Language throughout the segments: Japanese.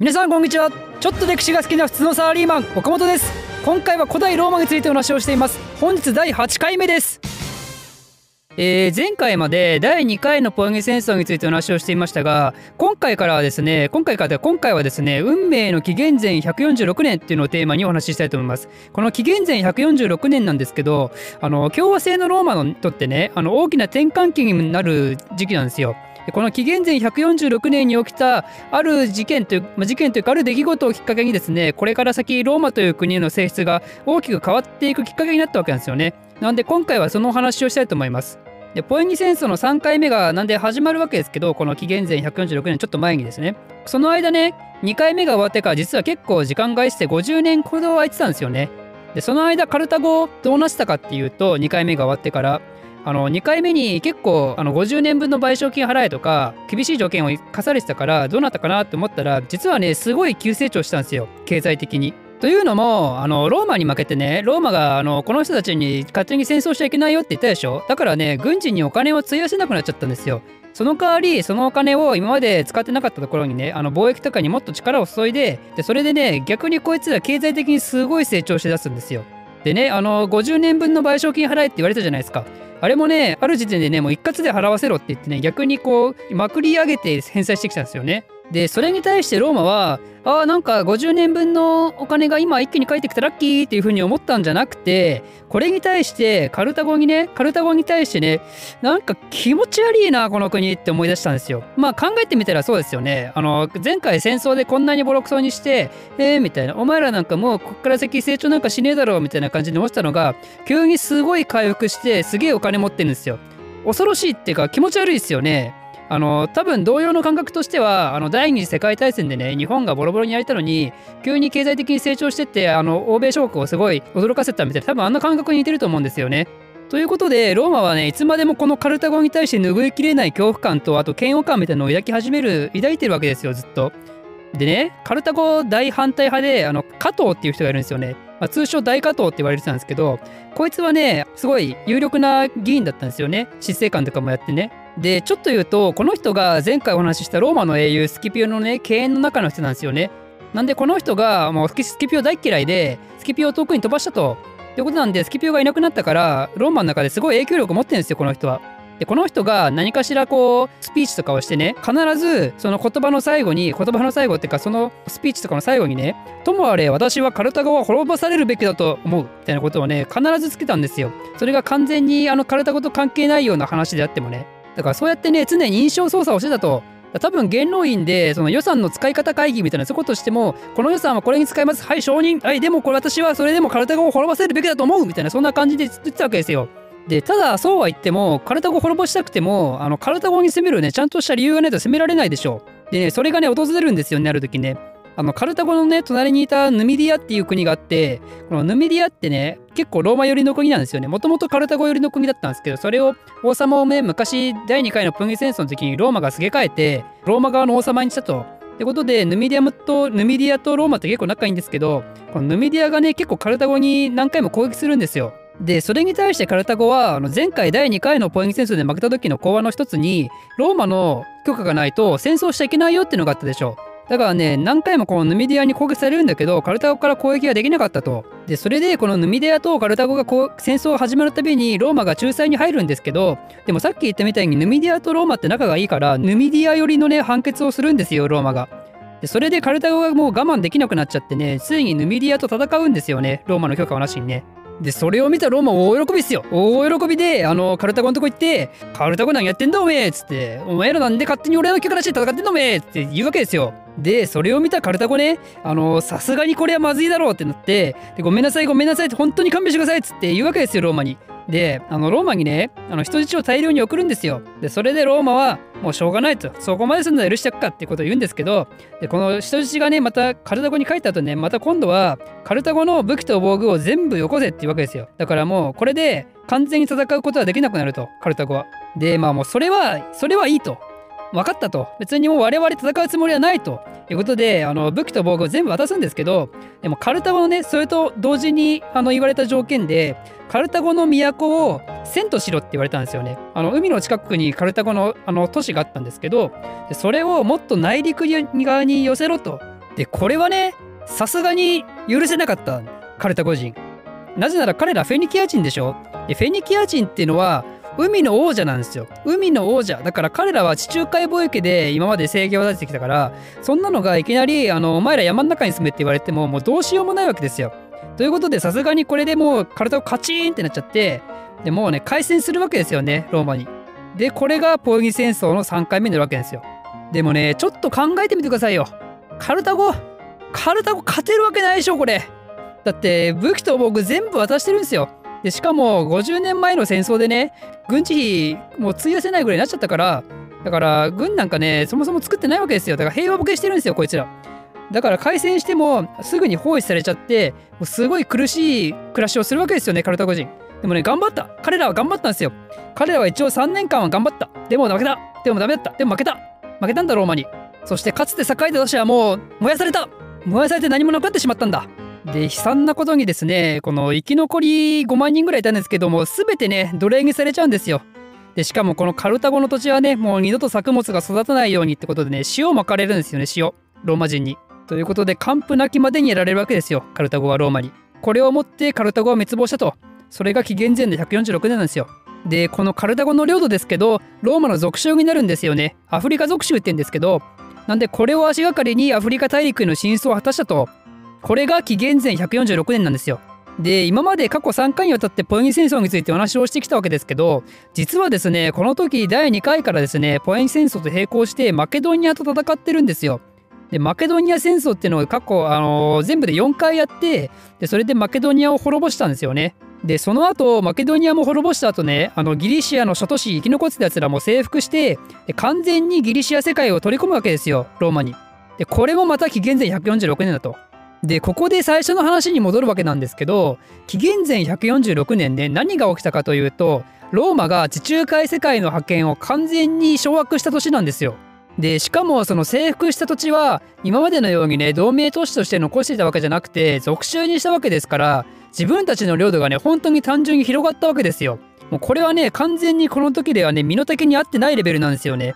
皆さんこんにちは。ちょっと歴史が好きな普通のサラリーマン岡本です。今回は古代ローマについてお話をしています。本日第8回目です。えー、前回まで第2回のポエニ戦争についてお話をしていましたが今回からはですね今回からで今回はですね運命の紀元前146年っていうのをテーマにお話ししたいと思います。この紀元前146年なんですけどあの共和制のローマにとってねあの大きな転換期になる時期なんですよ。この紀元前146年に起きたある事件という、ま、事件というかある出来事をきっかけにですねこれから先ローマという国の性質が大きく変わっていくきっかけになったわけなんですよね。なんで今回はそのお話をしたいと思います。でポエニ戦争の3回目がなんで始まるわけですけどこの紀元前146年ちょっと前にですね。その間ね2回目が終わってから実は結構時間がして50年ほど空いてたんですよね。でその間カルタゴどうなったかっていうと2回目が終わってからあの2回目に結構あの50年分の賠償金払えとか厳しい条件を課されてたからどうなったかなって思ったら実はねすごい急成長したんですよ経済的に。というのもあのローマに負けてねローマがあのこの人たちに勝手に戦争しちゃいけないよって言ったでしょ？だからね軍事にお金を費やせなくなっちゃったんですよ。その代わりそのお金を今まで使ってなかったところにねあの貿易とかにもっと力を注いででそれでね逆にこいつら経済的にすごい成長しだすんですよ。でねあの50年分の賠償金払えって言われたじゃないですか。あれもねある時点でねもう一括で払わせろって言ってね逆にこうまくり上げて返済してきたんですよね。でそれに対してローマはああなんか50年分のお金が今一気に返ってきたラッキーっていう風に思ったんじゃなくてこれに対してカルタゴにねカルタゴに対してねなんか気持ち悪いなこの国って思い出したんですよ。まあ考えてみたらそうですよね。あの前回戦争でこんなにボロクソにしてえー、みたいな。お前らなんかもうこっから先成長なんかしねえだろうみたいな感じで思ってたのが急にすごい回復してすげえお金持ってるんですよ。恐ろしいっていうか気持ち悪いですよね。あの多分同様の感覚としてはあの第二次世界大戦でね日本がボロボロにやれたのに急に経済的に成長してってあの欧米諸国をすごい驚かせたみたいな多分あんな感覚に似てると思うんですよね。ということでローマはねいつまでもこのカルタゴに対して拭いきれない恐怖感とあと嫌悪感みたいなのを抱き始める抱いてるわけですよずっと。でねカルタゴ大反対派であの加藤っていう人がいるんですよね。まあ、通称大加藤って言われてたんですけどこいつはねすごい有力な議員だったんですよね執政官とかもやってねでちょっと言うとこの人が前回お話ししたローマの英雄スキピオのね敬遠の中の人なんですよね。なんでこの人がもうスキピオ大嫌いでスキピオを遠くに飛ばしたと。ってことなんでスキピオがいなくなったからローマの中ですごい影響力を持ってるんですよこの人は。でこの人が何かしらこうスピーチとかをしてね必ずその言葉の最後に言葉の最後っていうかそのスピーチとかの最後にねともあれ私はカルタゴは滅ぼされるべきだと思う。みたいなことをね必ずつけたんですよ。それが完全にあのカルタゴと関係ないような話であってもね。だからそうやってね常に印象操作をしてたと。多分元老院でその予算の使い方会議みたいなそういうことしてもこの予算はこれに使います。はい承認。はいでもこれ私はそれでもカルタゴを滅ぼせるべきだと思う。みたいなそんな感じで言ってたわけですよ。でただそうは言ってもカルタゴ滅ぼしたくてもあのカルタゴに攻めるねちゃんとした理由がないと攻められないでしょう。でねそれがね訪れるんですよねある時ね。あのカルタゴのね隣にいたヌミディアっていう国があってこのヌミディアってね結構ローマ寄りの国なんですよね。もともとカルタゴ寄りの国だったんですけどそれを王様をね昔第2回のポエニ戦争の時にローマがすげ替えてローマ側の王様にしたと。ってことでヌミディアムとヌミディアとローマって結構仲いいんですけどこのヌミディアがね結構カルタゴに何回も攻撃するんですよ。でそれに対してカルタゴはあの前回第2回のポエニ戦争で負けた時の講和の一つにローマの許可がないと戦争しちゃいけないよっていうのがあったでしょ。だからね何回もこのヌミディアに攻撃されるんだけどカルタゴから攻撃ができなかったと。でそれでこのヌミディアとカルタゴがこう戦争が始まるたびにローマが仲裁に入るんですけどでもさっき言ったみたいにヌミディアとローマって仲がいいからヌミディア寄りのね判決をするんですよローマが。でそれでカルタゴがもう我慢できなくなっちゃってねついにヌミディアと戦うんですよねローマの許可はなしにねで、それを見たローマ大喜びっすよ。大喜びで、あの、カルタゴのとこ行って、カルタゴ何やってんだおめえつって、お前らなんで勝手に俺の許可なしで戦ってんだおめえって言うわけですよ。で、それを見たカルタゴね、あの、さすがにこれはまずいだろうってなって、でごめんなさい、ごめんなさいって、本当に勘弁してくださいっつって言うわけですよ、ローマに。で、あの、ローマにね、あの、人質を大量に送るんですよ。で、それでローマは、もうしょうがないと、そこまですんのは許してやっかってことを言うんですけど、で、この人質がね、またカルタゴに帰った後ね、また今度は、カルタゴの武器と防具を全部よこせっていうわけですよ。だからもう、これで完全に戦うことはできなくなると、カルタゴは。で、まあもうそれは、それはいいと。分かったと。別にもう我々戦うつもりはないとということで、あの武器と防具を全部渡すんですけど、でもカルタゴのね、それと同時にあの言われた条件で、カルタゴの都を遷都しろって言われたんですよね。あの海の近くにカルタゴのあの都市があったんですけど、それをもっと内陸側に寄せろと。でこれはねさすがに許せなかったカルタゴ人なぜなら彼らフェニキア人でしょでフェニキア人っていうのは海の王者なんですよ。海の王者。だから彼らは地中海貿易で今まで制御を出してきたからそんなのがいきなりあのお前ら山の中に住めって言われてももうどうしようもないわけですよ。ということでさすがにこれでもう体をカチーンってなっちゃってでもうね開戦するわけですよねローマに。でこれがポエギ戦争の3回目になるわけですよ。でもねちょっと考えてみてくださいよ。カルタゴ。カルタゴ勝てるわけないでしょこれ。だって武器と僕全部渡してるんですよ。でしかも50年前の戦争でね軍事費もう費やせないぐらいになっちゃったからだから軍なんかねそもそも作ってないわけですよ。だから平和ボケしてるんですよこいつら。だから開戦してもすぐに包囲されちゃってもうすごい苦しい暮らしをするわけですよねカルタゴ人。でもね頑張った。彼らは頑張ったんですよ。彼らは一応3年間は頑張った。でも負けた。でもダメだった。でも負けた。負けたんだローマに。そしてかつて栄えた都市はもう燃やされた。燃やされて何もなくなってしまったんだ。で悲惨なことにですねこの生き残り5万人ぐらいいたんですけども全てね奴隷にされちゃうんですよ。でしかもこのカルタゴの土地はねもう二度と作物が育たないようにってことでね塩をまかれるんですよね塩ローマ人に。ということで完膚なきまでにやられるわけですよカルタゴはローマに。これをもってカルタゴは滅亡したと。それが紀元前で146年なんですよ。でこのカルタゴの領土ですけどローマの属州になるんですよね。アフリカ属州って言うんですけどなんでこれを足がかりにアフリカ大陸への進出を果たしたと。これが紀元前146年なんですよ。で今まで過去3回にわたってポエニ戦争についてお話をしてきたわけですけど実はですねこの時第2回からですねポエニ戦争と並行してマケドニアと戦ってるんですよ。でマケドニア戦争っていうのを過去、あのー、全部で4回やってでそれでマケドニアを滅ぼしたんですよね。でその後マケドニアも滅ぼした後ねあのギリシアの諸都市生き残ってたやつらも征服して完全にギリシア世界を取り込むわけですよローマに。でこれもまた紀元前146年だと。でここで最初の話に戻るわけなんですけど紀元前146年で何が起きたかというとローマが地中海世界の覇権を完全に掌握した年なんですよ。でしかもその征服した土地は今までのようにね同盟都市として残していたわけじゃなくて属州にしたわけですから自分たちの領土がね本当に単純に広がったわけですよ。もうこれはね完全にこの時ではね身の丈に合ってないレベルなんですよね。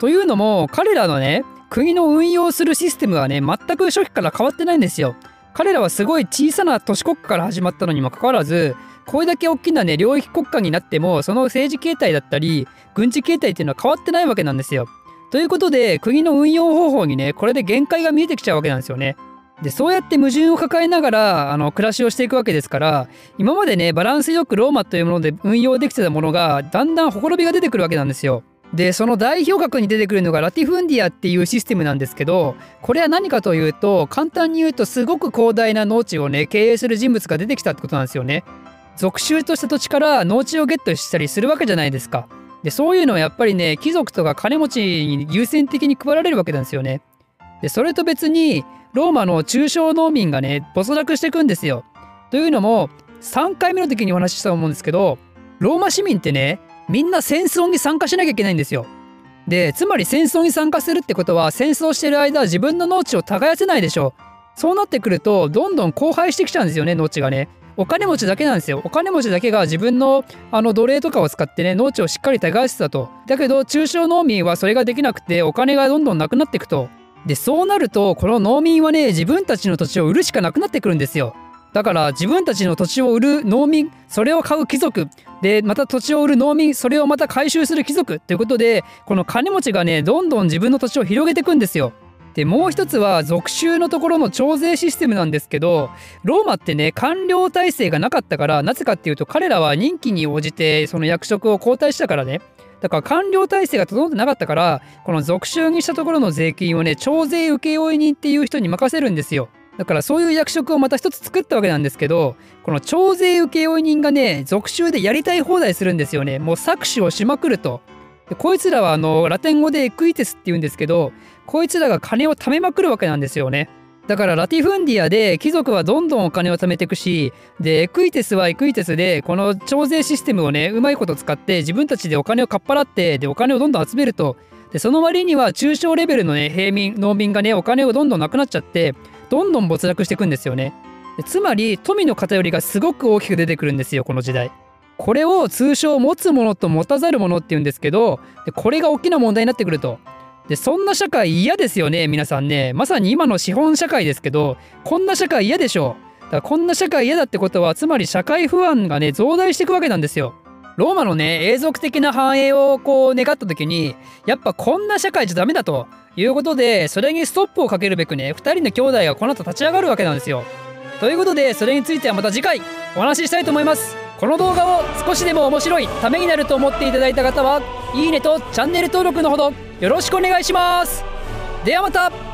というのも彼らのね国の運用するシステムはね全く初期から変わってないんですよ。彼らはすごい小さな都市国家から始まったのにもかかわらずこれだけ大きなね領域国家になってもその政治形態だったり軍事形態っていうのは変わってないわけなんですよ。ということで国の運用方法にねこれで限界が見えてきちゃうわけなんですよね。でそうやって矛盾を抱えながらあの暮らしをしていくわけですから今までねバランスよくローマというもので運用できてたものがだんだんほころびが出てくるわけなんですよ。でその代表格に出てくるのがラティフンディアっていうシステムなんですけどこれは何かというと簡単に言うとすごく広大な農地をね経営する人物が出てきたってことなんですよね。属州とした土地から農地をゲットしたりするわけじゃないですか。でそういうのはやっぱりね貴族とか金持ちに優先的に配られるわけなんですよね。でそれと別にローマの中小農民がね没落していくんですよ。というのも3回目の時にお話ししたと思うんですけどローマ市民ってねみんな戦争に参加しなきゃいけないんですよ。でつまり戦争に参加するってことは戦争してる間自分の農地を耕せないでしょそうなってくるとどんどん荒廃してきちゃうんですよね農地がね。お金持ちだけなんですよ。お金持ちだけが自分のあの奴隷とかを使ってね農地をしっかり耕してたと。だけど中小農民はそれができなくてお金がどんどんなくなっていくと。でそうなるとこの農民はね自分たちの土地を売るしかなくなってくるんですよ。だから自分たちの土地を売る農民それを買う貴族でまた土地を売る農民それをまた回収する貴族ということでこの金持ちがねどんどん自分の土地を広げていくんですよ。でもう一つは属州のところの徴税システムなんですけどローマってね官僚体制がなかったからなぜかっていうと彼らは任期に応じてその役職を交代したからねだから官僚体制が整ってなかったからこの属州にしたところの税金をね徴税請負人っていう人に任せるんですよ。だからそういう役職をまた一つ作ったわけなんですけどこの徴税請負人がね属州でやりたい放題するんですよね。もう搾取をしまくると。でこいつらはあのラテン語でエクイテスって言うんですけどこいつらが金を貯めまくるわけなんですよね。だからラティフンディアで貴族はどんどんお金を貯めていくしでエクイテスはエクイテスでこの徴税システムをねうまいこと使って自分たちでお金をかっぱらってでお金をどんどん集めると。でその割には中小レベルのね平民農民がねお金をどんどんなくなっちゃってどんどん没落していくんですよね。つまり富の偏りがすごく大きく出てくるんですよこの時代。これを通称持つものと持たざるものっていうんですけどこれが大きな問題になってくると。でそんな社会嫌ですよね皆さんねまさに今の資本社会ですけどこんな社会嫌でしょだからこんな社会嫌だってことはつまり社会不安がね増大していくわけなんですよローマのね永続的な繁栄をこう願った時にやっぱこんな社会じゃダメだということでそれにストップをかけるべくね2人の兄弟がこの後立ち上がるわけなんですよ。ということでそれについてはまた次回お話ししたいと思います。この動画を少しでも面白いためになると思っていただいた方はいいねとチャンネル登録のほどよろしくお願いします。ではまた!